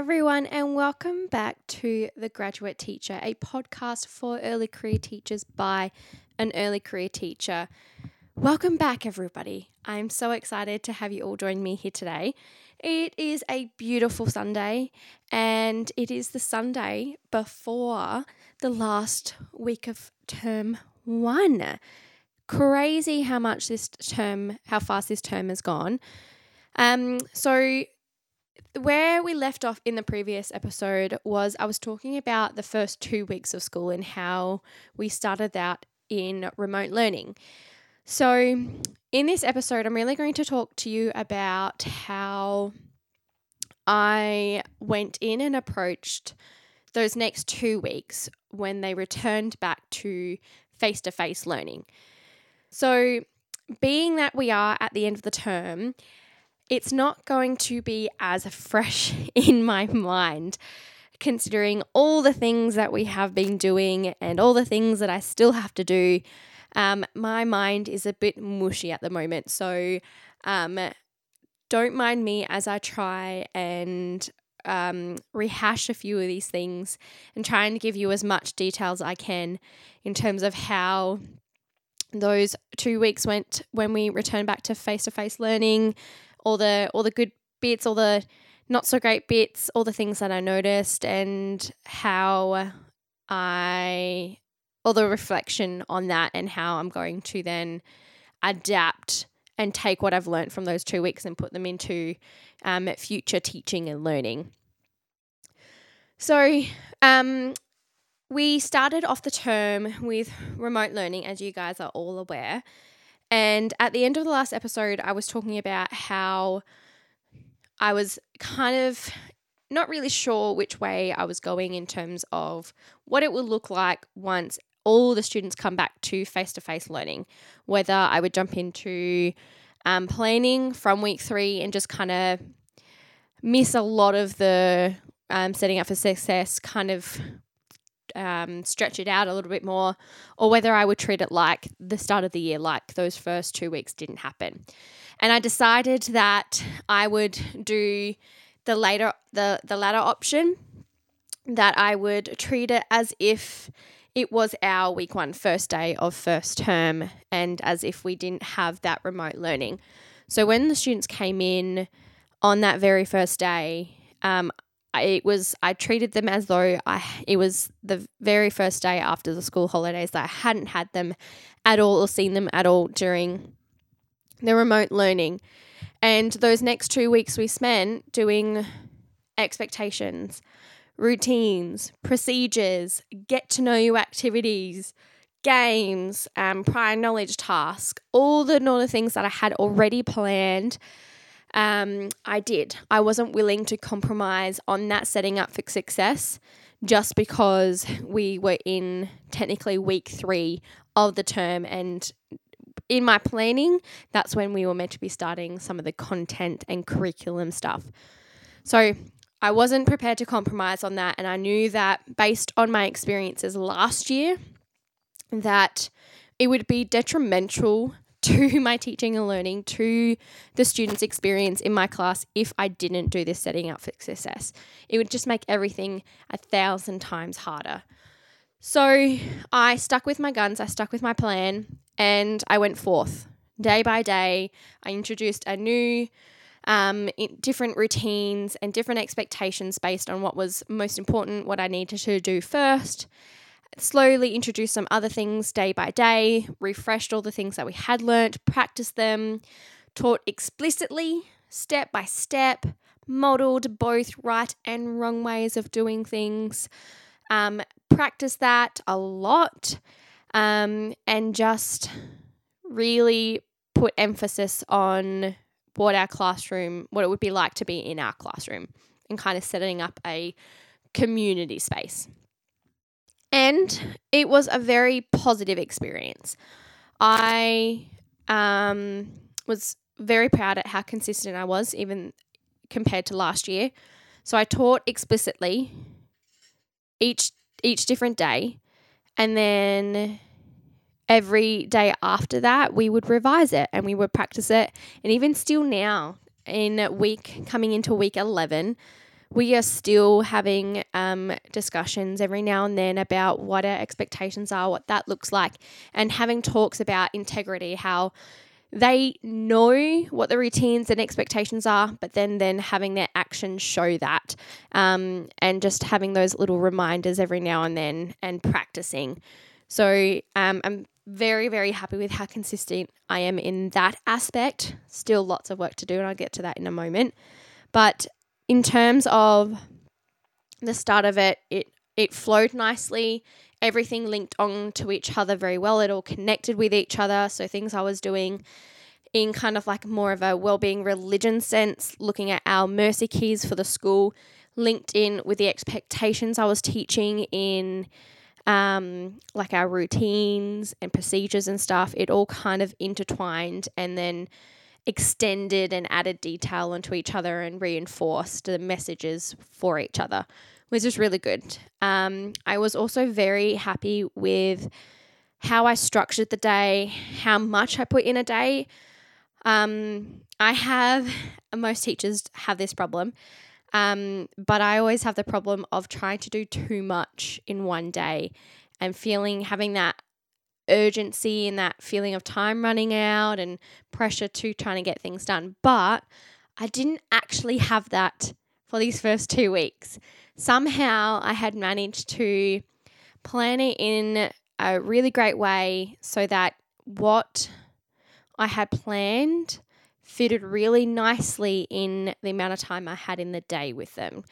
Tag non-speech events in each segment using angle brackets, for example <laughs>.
Everyone, and welcome back to The Graduate Teacher, a podcast for early career teachers by an early career teacher. Welcome back, everybody. I'm so excited to have you all join me here today. It is a beautiful Sunday, and it is the Sunday before the last week of term one. Crazy how much this term, how fast this term has gone. Um, so where we left off in the previous episode was I was talking about the first two weeks of school and how we started out in remote learning. So, in this episode, I'm really going to talk to you about how I went in and approached those next two weeks when they returned back to face to face learning. So, being that we are at the end of the term, it's not going to be as fresh <laughs> in my mind considering all the things that we have been doing and all the things that I still have to do. Um, my mind is a bit mushy at the moment. So um, don't mind me as I try and um, rehash a few of these things and trying to give you as much detail as I can in terms of how those two weeks went when we returned back to face to face learning, all the all the good bits, all the not so great bits, all the things that I noticed, and how I all the reflection on that, and how I'm going to then adapt and take what I've learned from those two weeks and put them into um, future teaching and learning. So, um, we started off the term with remote learning, as you guys are all aware. And at the end of the last episode, I was talking about how I was kind of not really sure which way I was going in terms of what it would look like once all the students come back to face to face learning, whether I would jump into um, planning from week three and just kind of miss a lot of the um, setting up for success kind of um, stretch it out a little bit more, or whether I would treat it like the start of the year, like those first two weeks didn't happen. And I decided that I would do the later the the latter option, that I would treat it as if it was our week one first day of first term, and as if we didn't have that remote learning. So when the students came in on that very first day, um, it was I treated them as though I it was the very first day after the school holidays that I hadn't had them at all or seen them at all during the remote learning. And those next two weeks we spent doing expectations, routines, procedures, get to know you activities, games, um, prior knowledge task, all the normal things that I had already planned um, I did. I wasn't willing to compromise on that setting up for success just because we were in technically week three of the term. And in my planning, that's when we were meant to be starting some of the content and curriculum stuff. So I wasn't prepared to compromise on that. And I knew that based on my experiences last year, that it would be detrimental to <laughs> my teaching and learning, to the students' experience in my class if I didn't do this setting up for success. It would just make everything a thousand times harder. So I stuck with my guns, I stuck with my plan, and I went forth day by day. I introduced a new um, different routines and different expectations based on what was most important, what I needed to do first, slowly introduced some other things day by day, refreshed all the things that we had learnt, practiced them, taught explicitly, step by step, modeled both right and wrong ways of doing things, um, practiced that a lot, um, and just really put emphasis on what our classroom, what it would be like to be in our classroom, and kind of setting up a community space. And it was a very positive experience. I um, was very proud at how consistent I was, even compared to last year. So I taught explicitly each each different day, and then every day after that we would revise it and we would practice it. And even still now, in week coming into week 11, we are still having um, discussions every now and then about what our expectations are, what that looks like, and having talks about integrity, how they know what the routines and expectations are, but then then having their actions show that, um, and just having those little reminders every now and then and practicing. So um, I'm very very happy with how consistent I am in that aspect. Still lots of work to do, and I'll get to that in a moment. But in terms of the start of it, it it flowed nicely. Everything linked on to each other very well. It all connected with each other. So things I was doing in kind of like more of a well-being religion sense, looking at our mercy keys for the school, linked in with the expectations I was teaching in um, like our routines and procedures and stuff. It all kind of intertwined and then extended and added detail onto each other and reinforced the messages for each other, which is really good. Um, I was also very happy with how I structured the day, how much I put in a day. Um, I have, most teachers have this problem, um, but I always have the problem of trying to do too much in one day and feeling, having that urgency and that feeling of time running out and pressure to trying to get things done. But I didn't actually have that for these first two weeks. Somehow I had managed to plan it in a really great way so that what I had planned fitted really nicely in the amount of time I had in the day with them.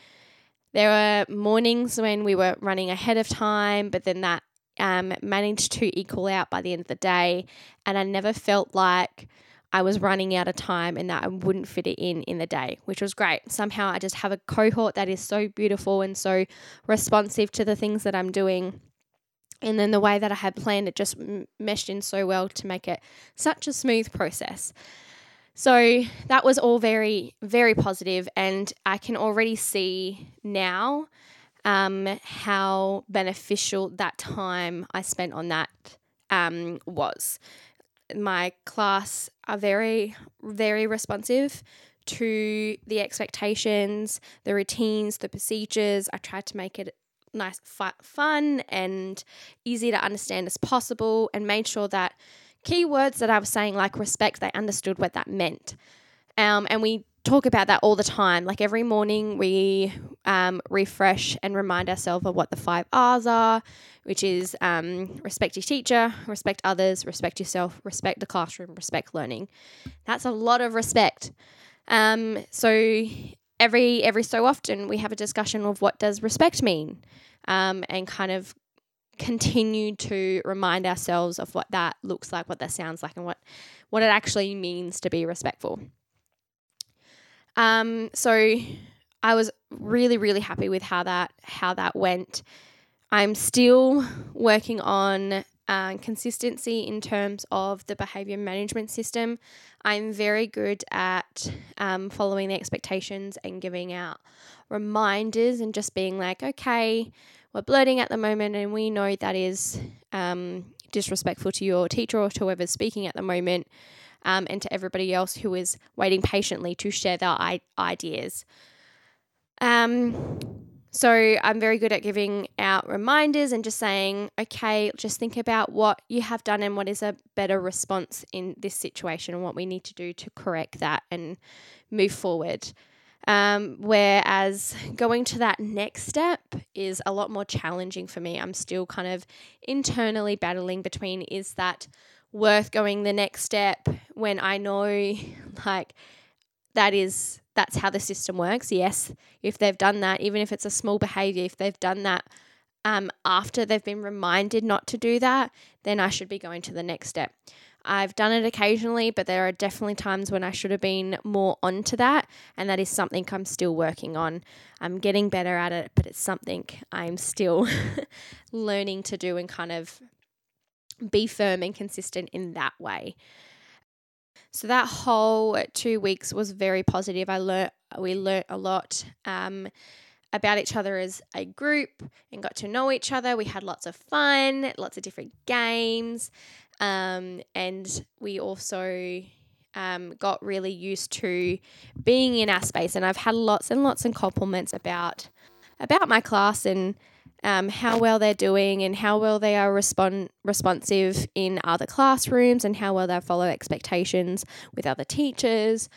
There were mornings when we were running ahead of time, but then that um, managed to equal out by the end of the day. And I never felt like I was running out of time and that I wouldn't fit it in in the day, which was great. Somehow I just have a cohort that is so beautiful and so responsive to the things that I'm doing. And then the way that I had planned it just meshed in so well to make it such a smooth process. So that was all very, very positive, and I can already see now um, how beneficial that time I spent on that um, was. My class are very, very responsive to the expectations, the routines, the procedures. I tried to make it nice, fun, and easy to understand as possible, and made sure that key words that I was saying, like respect, they understood what that meant. Um, and we talk about that all the time. Like every morning, we um, refresh and remind ourselves of what the five R's are, which is um, respect your teacher, respect others, respect yourself, respect the classroom, respect learning. That's a lot of respect. Um, so every every so often, we have a discussion of what does respect mean, um, and kind of continue to remind ourselves of what that looks like, what that sounds like, and what what it actually means to be respectful. Um, so I was really, really happy with how that how that went. I'm still working on uh, consistency in terms of the behavior management system. I'm very good at um, following the expectations and giving out reminders and just being like, okay, we're blurting at the moment, and we know that is um, disrespectful to your teacher or to whoever's speaking at the moment um, and to everybody else who is waiting patiently to share their I- ideas. Um, so I'm very good at giving out reminders and just saying, okay, just think about what you have done and what is a better response in this situation and what we need to do to correct that and move forward. Um, whereas going to that next step is a lot more challenging for me. I'm still kind of internally battling between is that worth going the next step when I know <laughs> like that is that's how the system works. Yes, if they've done that, even if it's a small behavior, if they've done that um, after they've been reminded not to do that, then I should be going to the next step. I've done it occasionally, but there are definitely times when I should have been more onto that, and that is something I'm still working on. I'm getting better at it, but it's something I'm still <laughs> learning to do and kind of be firm and consistent in that way. So that whole two weeks was very positive. I learned we learned a lot um, about each other as a group and got to know each other. We had lots of fun, lots of different games, um, and we also um, got really used to being in our space, and I've had lots and lots of compliments about about my class and um, how well they're doing and how well they are respond responsive in other classrooms and how well they follow expectations with other teachers.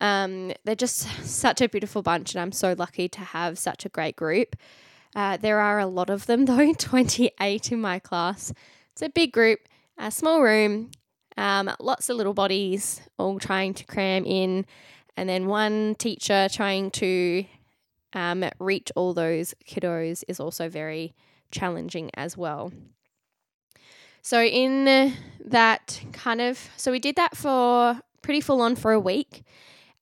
Um, they're just such a beautiful bunch, and I'm so lucky to have such a great group. Uh, there are a lot of them, <laughs> though 28 in my class. It's a big group, a small room, um, lots of little bodies all trying to cram in, and then one teacher trying to um, reach all those kiddos is also very challenging as well. So, in that kind of, so we did that for pretty full on for a week.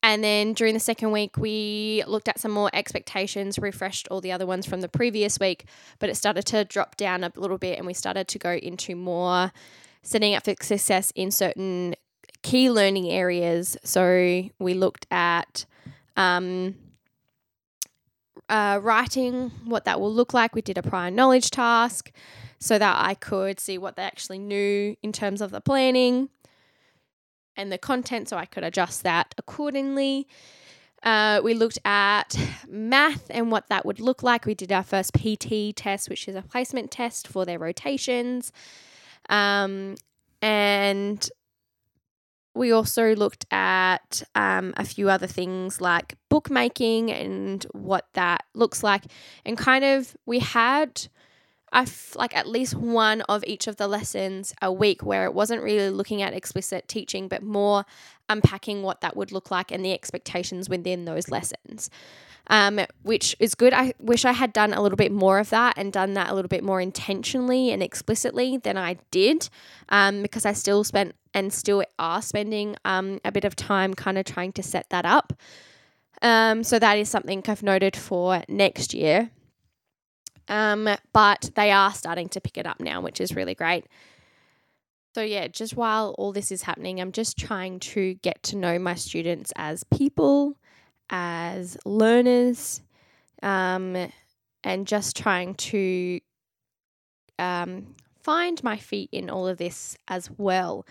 And then during the second week, we looked at some more expectations, refreshed all the other ones from the previous week, but it started to drop down a little bit and we started to go into more setting up for success in certain key learning areas. So we looked at um, uh, writing, what that will look like. We did a prior knowledge task so that I could see what they actually knew in terms of the planning and the content so I could adjust that accordingly. Uh, we looked at math and what that would look like. We did our first PT test, which is a placement test for their rotations. Um, and we also looked at um, a few other things like bookmaking and what that looks like. And kind of, we had I f- like at least one of each of the lessons a week where it wasn't really looking at explicit teaching, but more unpacking what that would look like and the expectations within those lessons. Um, which is good. I wish I had done a little bit more of that and done that a little bit more intentionally and explicitly than I did, um, because I still spent and still are spending um, a bit of time kind of trying to set that up. Um, so that is something I've noted for next year. Um, but they are starting to pick it up now, which is really great. So, yeah, just while all this is happening, I'm just trying to get to know my students as people, as learners, um, and just trying to um, find my feet in all of this as well.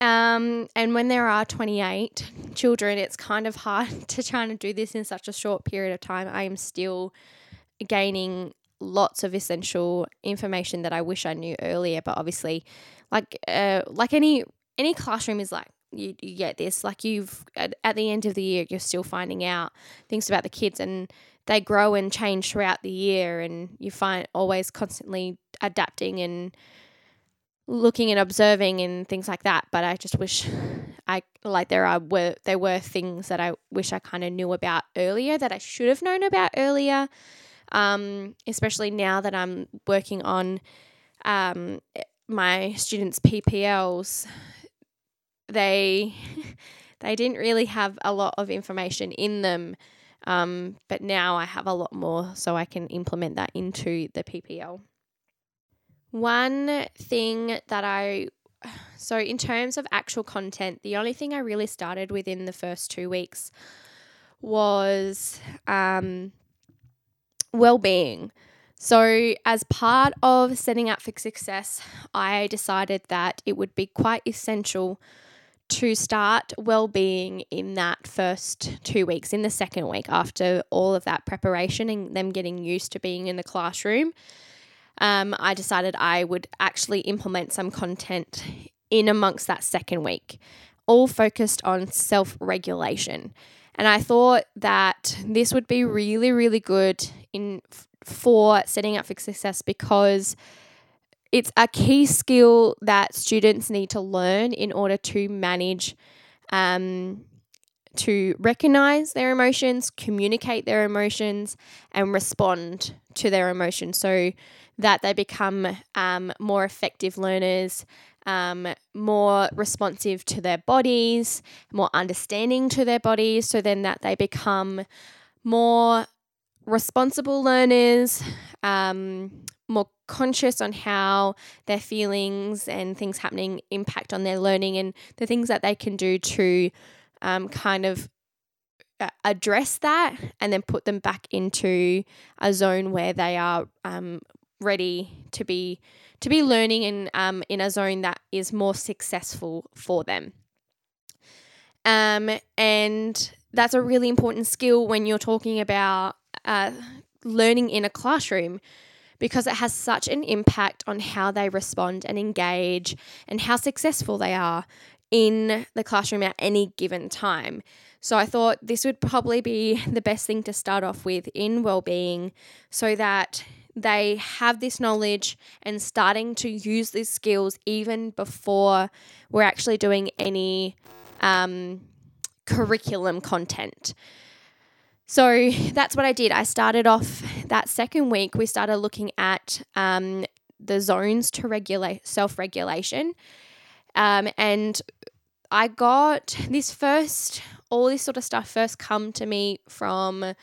Um, and when there are 28 children, it's kind of hard <laughs> to try and do this in such a short period of time. I am still gaining lots of essential information that I wish I knew earlier. But obviously, like uh, like any any classroom is like you, you get this like you've at, at the end of the year you're still finding out things about the kids and they grow and change throughout the year and you find always constantly adapting and looking and observing and things like that but i just wish i like there are were there were things that i wish i kind of knew about earlier that i should have known about earlier um, especially now that I'm working on um, my students' PPLs. They <laughs> they didn't really have a lot of information in them, um, but now I have a lot more, so I can implement that into the PPL. One thing that I <sighs> so in terms of actual content, the only thing I really started within the first two weeks was um, well-being. So, as part of setting up for success, I decided that it would be quite essential to start well-being in that first 2 weeks in the second week after all of that preparation and them getting used to being in the classroom. Um, I decided I would actually implement some content in amongst that second week, all focused on self regulation. And I thought that this would be really, really good in for setting up for success because it's a key skill that students need to learn in order to manage um, to recognize their emotions, communicate their emotions, and respond to their emotions so that they become um, more effective learners, um, more responsive to their bodies, more understanding to their bodies, so then that they become more responsible learners, um, more conscious on how their feelings and things happening impact on their learning and the things that they can do to um, kind of uh, address that and then put them back into a zone where they are um, ready to be to be learning and um, in a zone that is more successful for them. Um, and that's a really important skill when you're talking about uh, learning in a classroom because it has such an impact on how they respond and engage and how successful they are in the classroom at any given time. So I thought this would probably be the best thing to start off with in well-being so that they have this knowledge and starting to use these skills even before we're actually doing any um, curriculum content. So that's what I did. I started off that second week, we started looking at um, the zones to regulate self regulation. Um, and I got this first, all this sort of stuff first come to me from,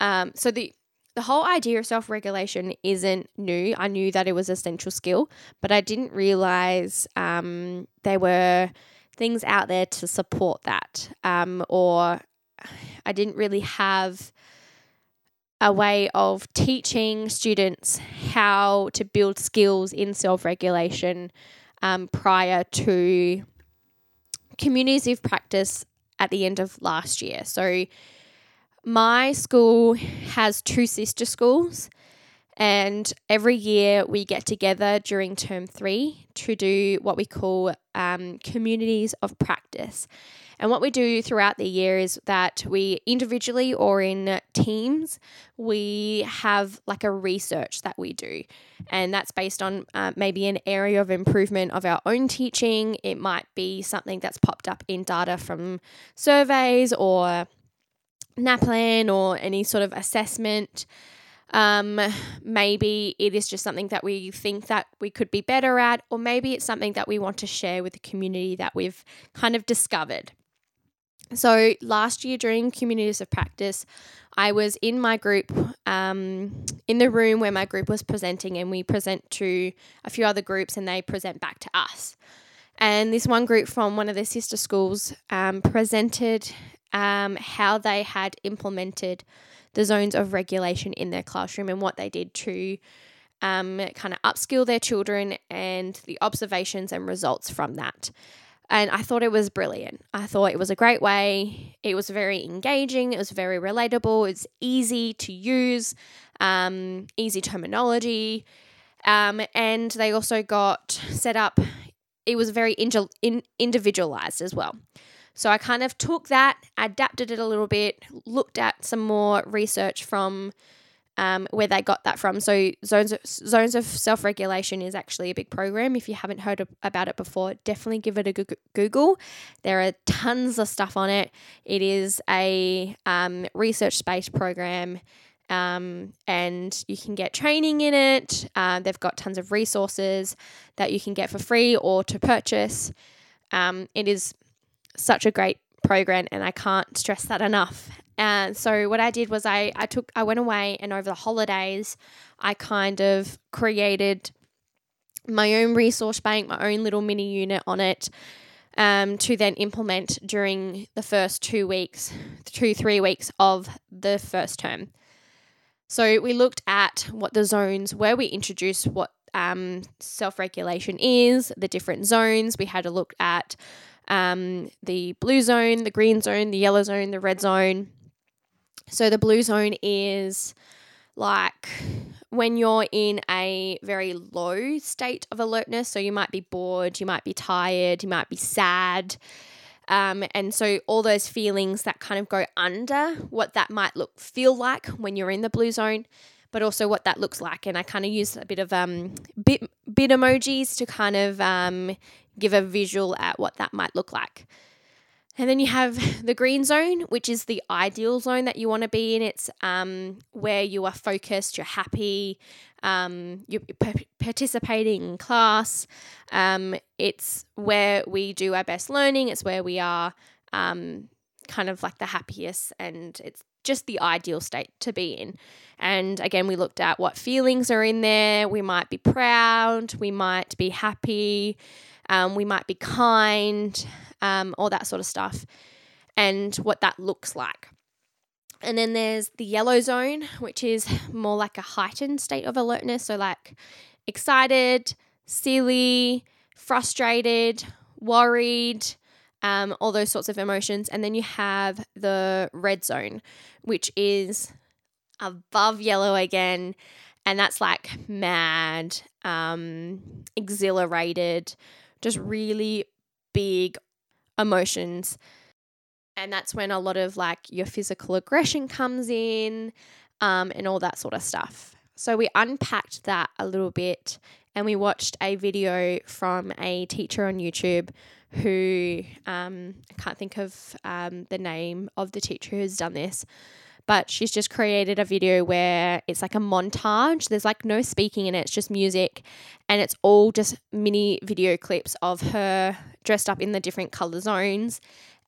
um, so the, the whole idea of self regulation isn't new. I knew that it was essential skill, but I didn't realize um, there were things out there to support that um, or <sighs> I didn't really have a way of teaching students how to build skills in self regulation um, prior to communities of practice at the end of last year. So, my school has two sister schools, and every year we get together during term three to do what we call um, communities of practice. And what we do throughout the year is that we individually or in teams, we have like a research that we do. And that's based on uh, maybe an area of improvement of our own teaching. It might be something that's popped up in data from surveys or NAPLAN or any sort of assessment. Um, maybe it is just something that we think that we could be better at, or maybe it's something that we want to share with the community that we've kind of discovered. So last year during communities of practice, I was in my group, um, in the room where my group was presenting, and we present to a few other groups, and they present back to us. And this one group from one of the sister schools um, presented um, how they had implemented the zones of regulation in their classroom and what they did to um, kind of upskill their children and the observations and results from that. And I thought it was brilliant. I thought it was a great way. It was very engaging. It was very relatable. It's easy to use, um, easy terminology. Um, and they also got set up, it was very in- individualized as well. So I kind of took that, adapted it a little bit, looked at some more research from um, where they got that from. So zones of, zones of self regulation is actually a big program. If you haven't heard about it before, definitely give it a Google. There are tons of stuff on it. It is a um, research based program. Um, and you can get training in it. Uh, they've got tons of resources that you can get for free or to purchase. Um, it is such a great program, and I can't stress that enough. And so what I did was I, I took I went away and over the holidays I kind of created my own resource bank, my own little mini unit on it um, to then implement during the first two weeks, two, three weeks of the first term. So we looked at what the zones where we introduced what um, self regulation is, the different zones. We had a look at um, the blue zone, the green zone, the yellow zone, the red zone, so the blue zone is like when you're in a very low state of alertness. So you might be bored, you might be tired, you might be sad. Um, and so all those feelings that kind of go under what that might look feel like when you're in the blue zone, but also what that looks like. And I kind of use a bit of um bit bit emojis to kind of um, give a visual at what that might look like. And then you have <laughs> the green zone, which is the ideal zone that you want to be in. It's um, where you are focused, you're happy, um, you're p- participating in class. Um, it's where we do our best learning, it's where we are um, kind of like the happiest, and it's just the ideal state to be in. And again, we looked at what feelings are in there. We might be proud, we might be happy, um, we might be kind um, all that sort of stuff, and what that looks like. And then there's the yellow zone, which is more like a heightened state of alertness. So, like excited, silly, frustrated, worried, um, all those sorts of emotions. And then you have the red zone, which is above yellow again. And that's like mad, um, exhilarated, just really big emotions. And that's when a lot of like your physical aggression comes in um, and all that sort of stuff. So we unpacked that a little bit and we watched a video from a teacher on YouTube who um, I can't think of um, the name of the teacher who's done this, but she's just created a video where it's like a montage. There's like no speaking in it, it's just music, and it's all just mini video clips of her dressed up in the different color zones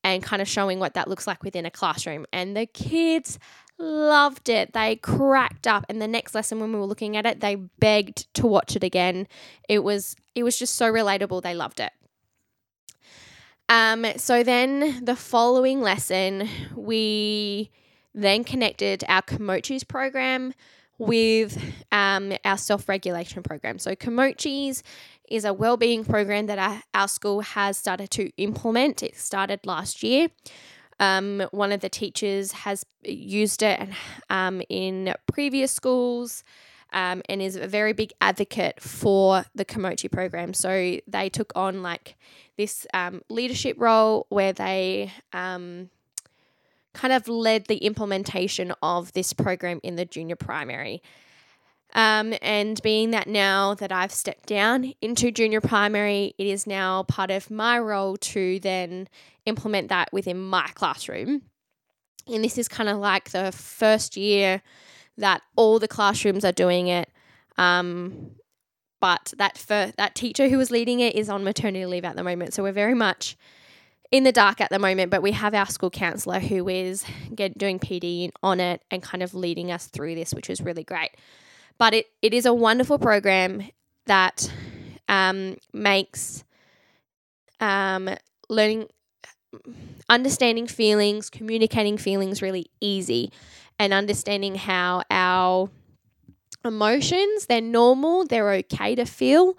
and kind of showing what that looks like within a classroom. And the kids loved it. They cracked up. And the next lesson when we were looking at it, they begged to watch it again. It was it was just so relatable. They loved it. Um, so then the following lesson, we then connected our Kimochis program with um, our self regulation program. So, Kimochis is a well-being program that our, our school has started to implement. It started last year. Um, one of the teachers has used it um, in previous schools um, and is a very big advocate for the Kimochi program. So they took on like this um, leadership role where they um, kind of led the implementation of this program in the junior primary. Um, and being that now that I've stepped down into junior primary, it is now part of my role to then implement that within my classroom. And this is kind of like the first year that all the classrooms are doing it. Um, but that that teacher who was leading it is on maternity leave at the moment, so we're very much in the dark at the moment. But we have our school counselor who is get, doing PD on it and kind of leading us through this, which is really great. But it, it is a wonderful program that um, makes um, learning, understanding feelings, communicating feelings really easy, and understanding how our emotions they're normal, they're okay to feel.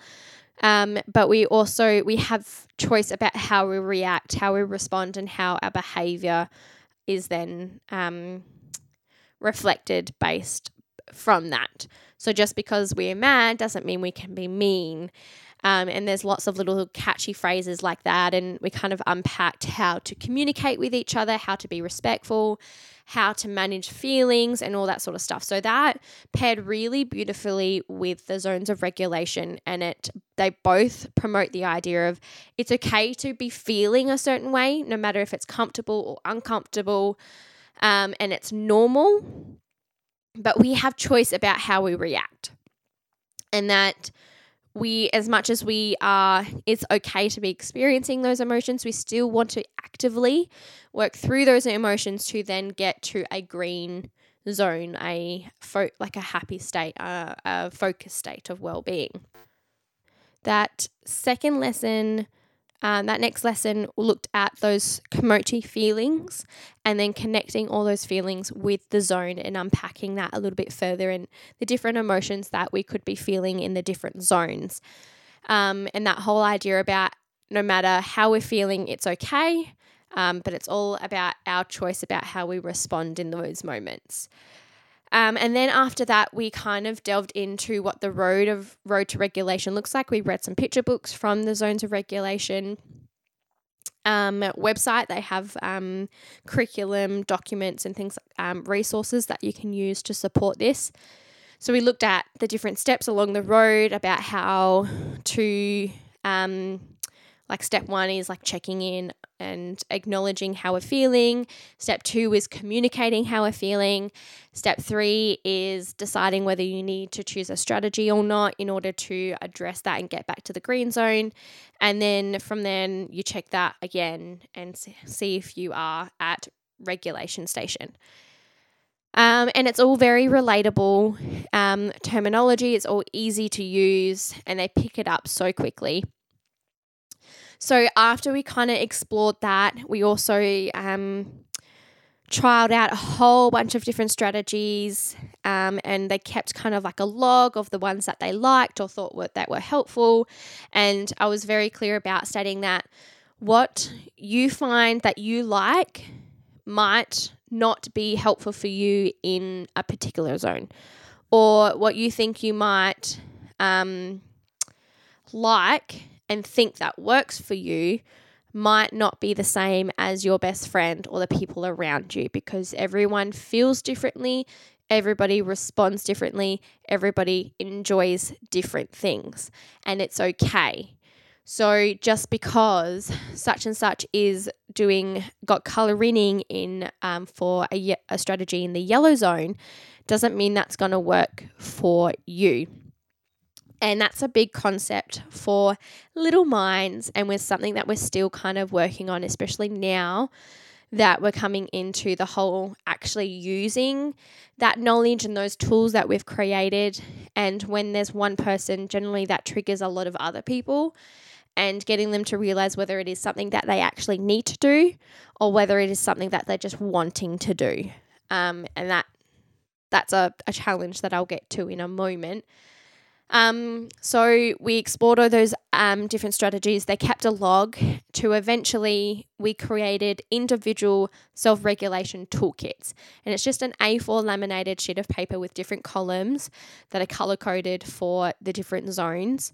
Um, but we also we have choice about how we react, how we respond, and how our behavior is then um, reflected based from that. So just because we're mad doesn't mean we can be mean. Um, and there's lots of little catchy phrases like that. And we kind of unpacked how to communicate with each other, how to be respectful, how to manage feelings, and all that sort of stuff. So that paired really beautifully with the zones of regulation. And it they both promote the idea of it's okay to be feeling a certain way, no matter if it's comfortable or uncomfortable. Um, and it's normal but we have choice about how we react. And that we, as much as we are, it's okay to be experiencing those emotions, we still want to actively work through those emotions to then get to a green zone, a fo- like a happy state, a, a focused state of well being. That second lesson um, that next lesson looked at those kimochi feelings and then connecting all those feelings with the zone and unpacking that a little bit further and the different emotions that we could be feeling in the different zones. Um, and that whole idea about no matter how we're feeling, it's okay, um, but it's all about our choice about how we respond in those moments. Um, and then after that, we kind of delved into what the road of road to regulation looks like. We read some picture books from the zones of regulation um, website. They have um, curriculum documents and things, um, resources that you can use to support this. So we looked at the different steps along the road about how to, um, like, step one is like checking in and acknowledging how we're feeling. Step two is communicating how we're feeling. Step three is deciding whether you need to choose a strategy or not in order to address that and get back to the green zone. And then from then, you check that again and see if you are at regulation station. Um, and it's all very relatable um, terminology. It's all easy to use, and they pick it up so quickly. So after we kind of explored that, we also um, trialed out a whole bunch of different strategies um, and they kept kind of like a log of the ones that they liked or thought were, that were helpful. And I was very clear about stating that what you find that you like might not be helpful for you in a particular zone, or what you think you might um, like and think that works for you might not be the same as your best friend or the people around you because everyone feels differently, everybody responds differently, everybody enjoys different things, and it's okay. So just because such and such is doing got coloring in um, for a, a strategy in the yellow zone, doesn't mean that's going to work for you. And that's a big concept for little minds, and was something that we're still kind of working on, especially now that we're coming into the whole actually using that knowledge and those tools that we've created. And when there's one person, generally that triggers a lot of other people and getting them to realize whether it is something that they actually need to do or whether it is something that they're just wanting to do. Um, and that that's a, a challenge that I'll get to in a moment. Um, so we explored all those um, different strategies. They kept a log to eventually we created individual self-regulation toolkits, and it's just an A4 laminated sheet of paper with different columns that are color coded for the different zones.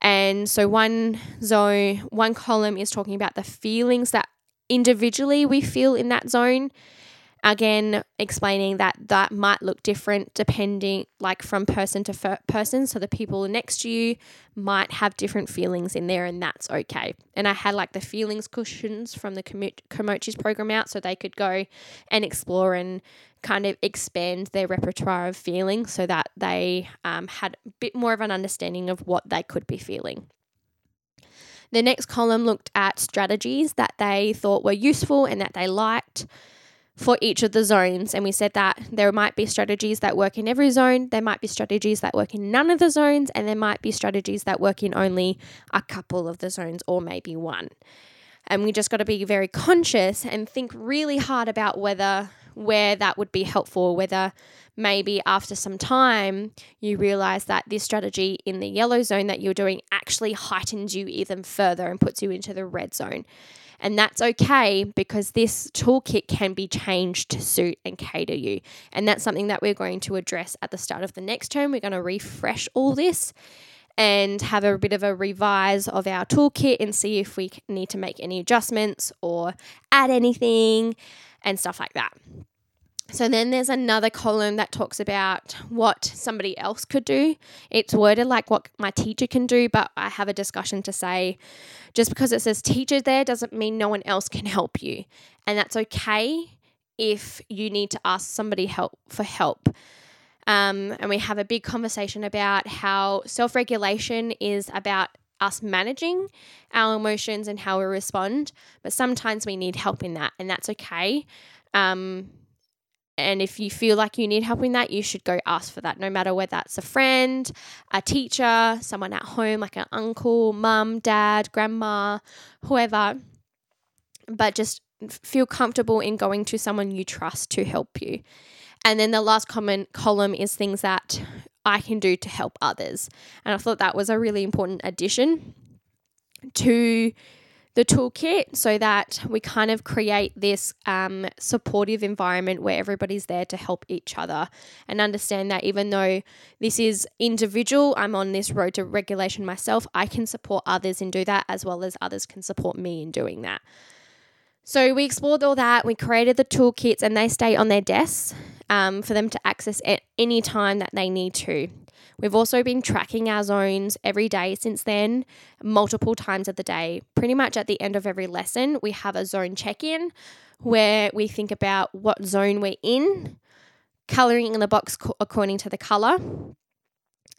And so one zone, one column is talking about the feelings that individually we feel in that zone. Again, explaining that that might look different depending, like from person to person. So the people next to you might have different feelings in there, and that's okay. And I had like the feelings cushions from the Kimochi's program out so they could go and explore and kind of expand their repertoire of feelings so that they um, had a bit more of an understanding of what they could be feeling. The next column looked at strategies that they thought were useful and that they liked for each of the zones. And we said that there might be strategies that work in every zone, there might be strategies that work in none of the zones, and there might be strategies that work in only a couple of the zones or maybe one. And we just got to be very conscious and think really hard about whether where that would be helpful, whether maybe after some time you realize that this strategy in the yellow zone that you're doing actually heightens you even further and puts you into the red zone. And that's okay because this toolkit can be changed to suit and cater you. And that's something that we're going to address at the start of the next term. We're going to refresh all this and have a bit of a revise of our toolkit and see if we need to make any adjustments or add anything and stuff like that. So then there's another column that talks about what somebody else could do. It's worded like what my teacher can do, but I have a discussion to say just because it says teacher there doesn't mean no one else can help you. And that's okay if you need to ask somebody help for help. Um, and we have a big conversation about how self regulation is about us managing our emotions and how we respond, but sometimes we need help in that, and that's okay. Um, and if you feel like you need help in that, you should go ask for that, no matter whether that's a friend, a teacher, someone at home, like an uncle, mum, dad, grandma, whoever. But just feel comfortable in going to someone you trust to help you. And then the last common column is things that I can do to help others. And I thought that was a really important addition to the toolkit so that we kind of create this um, supportive environment where everybody's there to help each other and understand that even though this is individual, I'm on this road to regulation myself, I can support others and do that as well as others can support me in doing that. So we explored all that, we created the toolkits, and they stay on their desks um, for them to access at any time that they need to. We've also been tracking our zones every day since then, multiple times of the day. Pretty much at the end of every lesson, we have a zone check in where we think about what zone we're in, colouring in the box according to the colour.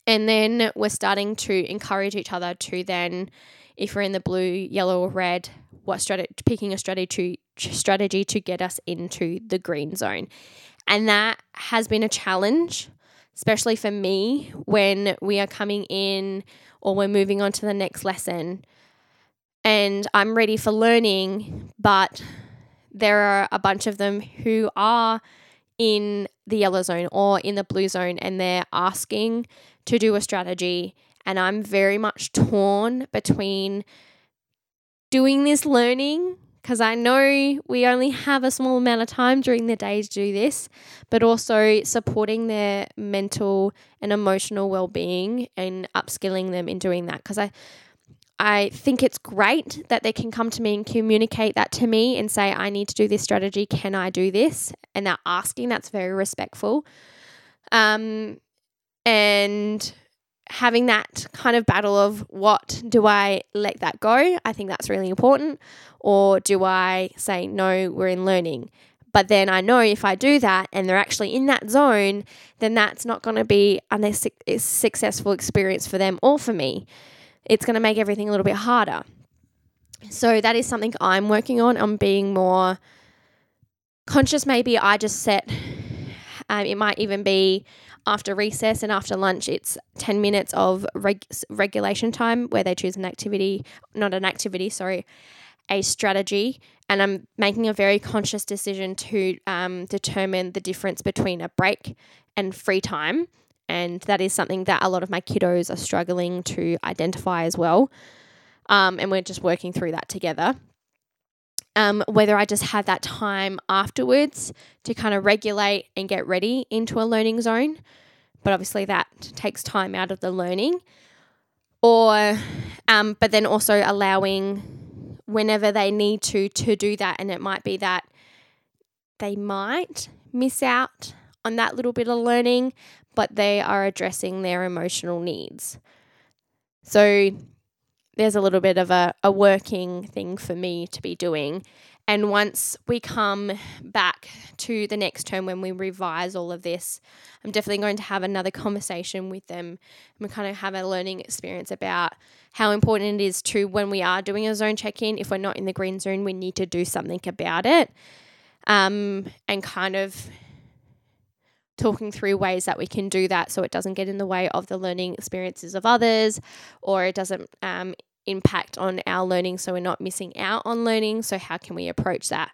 And then we're starting to encourage each other to then, if we're in the blue, yellow, or red, what strategy, picking a strategy to, strategy to get us into the green zone. And that has been a challenge, especially for me when we are coming in or we're moving on to the next lesson. And I'm ready for learning, but there are a bunch of them who are in the yellow zone or in the blue zone and they're asking to do a strategy. And I'm very much torn between doing this learning because I know we only have a small amount of time during the day to do this, but also supporting their mental and emotional well being and upskilling them in doing that. Because I, I think it's great that they can come to me and communicate that to me and say, I need to do this strategy. Can I do this? And they're asking, that's very respectful. Um, and having that kind of battle of what do I let that go? I think that's really important. Or do I say, no, we're in learning? But then I know if I do that and they're actually in that zone, then that's not going to be a successful experience for them or for me. It's going to make everything a little bit harder. So that is something I'm working on. I'm being more conscious. Maybe I just set, um, it might even be after recess and after lunch, it's 10 minutes of reg- regulation time where they choose an activity, not an activity, sorry, a strategy. And I'm making a very conscious decision to um, determine the difference between a break and free time. And that is something that a lot of my kiddos are struggling to identify as well. Um, and we're just working through that together. Um, whether I just have that time afterwards to kind of regulate and get ready into a learning zone. But obviously, that takes time out of the learning. Or, um, but then also allowing whenever they need to to do that. And it might be that they might miss out on that little bit of learning, but they are addressing their emotional needs. So there's a little bit of a, a working thing for me to be doing. And once we come back to the next term when we revise all of this, I'm definitely going to have another conversation with them and we kind of have a learning experience about how important it is to when we are doing a zone check in, if we're not in the green zone, we need to do something about it. Um, and kind of talking through ways that we can do that so it doesn't get in the way of the learning experiences of others or it doesn't um, impact on our learning so we're not missing out on learning. So, how can we approach that?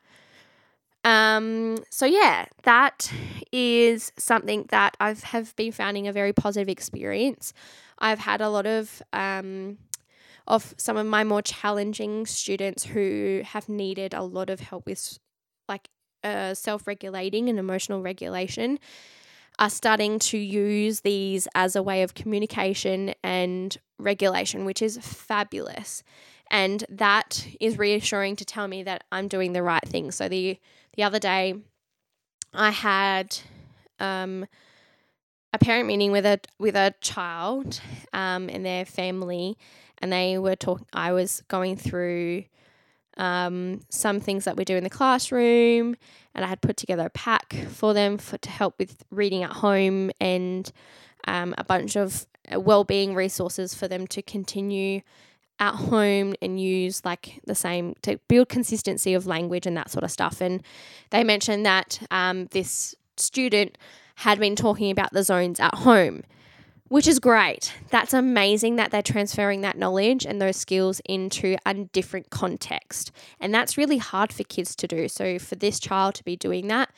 Um, so yeah, that is something that I've have been finding a very positive experience. I've had a lot of um, of some of my more challenging students who have needed a lot of help with like uh, self regulating and emotional regulation are starting to use these as a way of communication and regulation, which is fabulous. And that is reassuring to tell me that I'm doing the right thing. So the the other day, I had um, a parent meeting with a with a child um, and their family, and they were talking. I was going through um, some things that we do in the classroom, and I had put together a pack for them for, to help with reading at home and um, a bunch of uh, well-being resources for them to continue at home and use like the same to build consistency of language and that sort of stuff. And they mentioned that um, this student had been talking about the zones at home which is great. That's amazing that they're transferring that knowledge and those skills into a different context. And that's really hard for kids to do. So, for this child to be doing that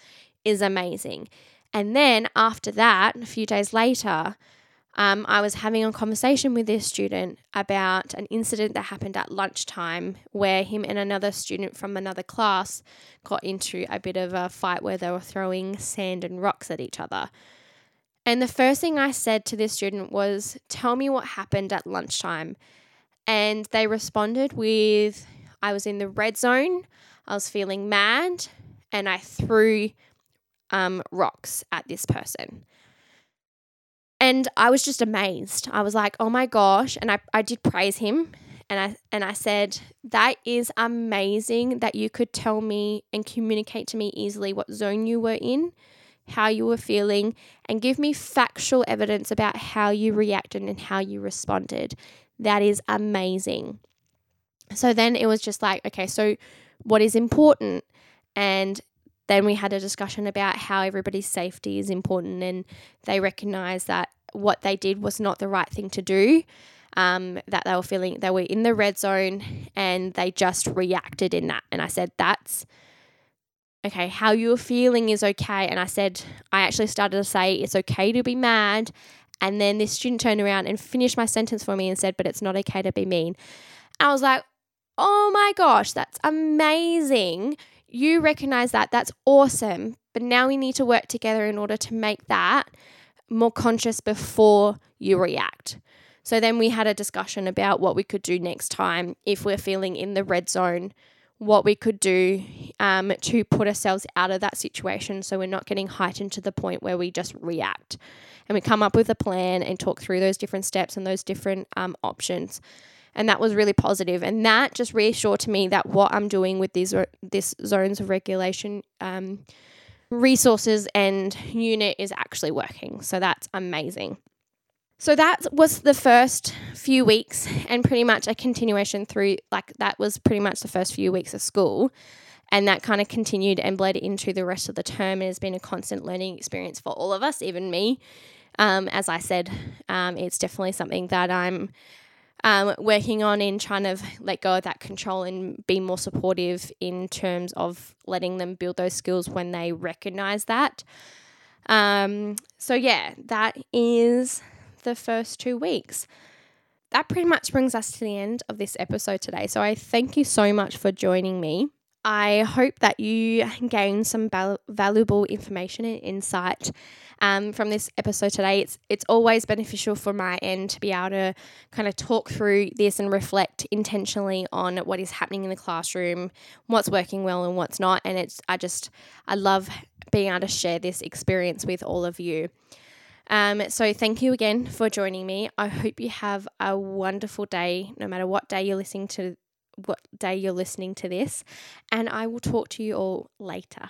is amazing. And then after that, a few days later, um, I was having a conversation with this student about an incident that happened at lunchtime where him and another student from another class got into a bit of a fight where they were throwing sand and rocks at each other. And the first thing I said to this student was, Tell me what happened at lunchtime. And they responded with, I was in the red zone, I was feeling mad, and I threw um, rocks at this person. And I was just amazed. I was like, oh my gosh. And I, I did praise him. And I and I said, that is amazing that you could tell me and communicate to me easily what zone you were in how you were feeling, and give me factual evidence about how you reacted and how you responded. That is amazing. So then it was just like, okay, so what is important? And then we had a discussion about how everybody's safety is important, and they recognized that what they did was not the right thing to do. Um, that they were feeling they were in the red zone and they just reacted in that. And I said, that's okay, how you're feeling is okay. And I said, I actually started to say, it's okay to be mad. And then this student turned around and finished my sentence for me and said, but it's not okay to be mean. I was like, oh my gosh, that's amazing. You recognize that. That's awesome. But now we need to work together in order to make that more conscious before you react. So then we had a discussion about what we could do next time if we're feeling in the red zone, what we could do um, to put ourselves out of that situation so we're not getting heightened to the point where we just react. And we come up with a plan and talk through those different steps and those different um, options. And that was really positive. And that just reassured to me that what I'm doing with these this zones of regulation um, resources and unit is actually working. So that's amazing. So that was the first few weeks and pretty much a continuation through, like, that was pretty much the first few weeks of school. And that kind of continued and bled into the rest of the term. And It has been a constant learning experience for all of us, even me. Um, as I said, um, it's definitely something that I'm um, working on in trying to let go of that control and be more supportive in terms of letting them build those skills when they recognize that. Um, so, yeah, that is the first two weeks. That pretty much brings us to the end of this episode today. So, I thank you so much for joining me. I hope that you gain some val- valuable information and insight um, from this episode today. It's it's always beneficial for my end to be able to kind of talk through this and reflect intentionally on what is happening in the classroom, what's working well and what's not. And it's I just I love being able to share this experience with all of you. Um, so thank you again for joining me. I hope you have a wonderful day, no matter what day you're listening to what day you're listening to this, and I will talk to you all later.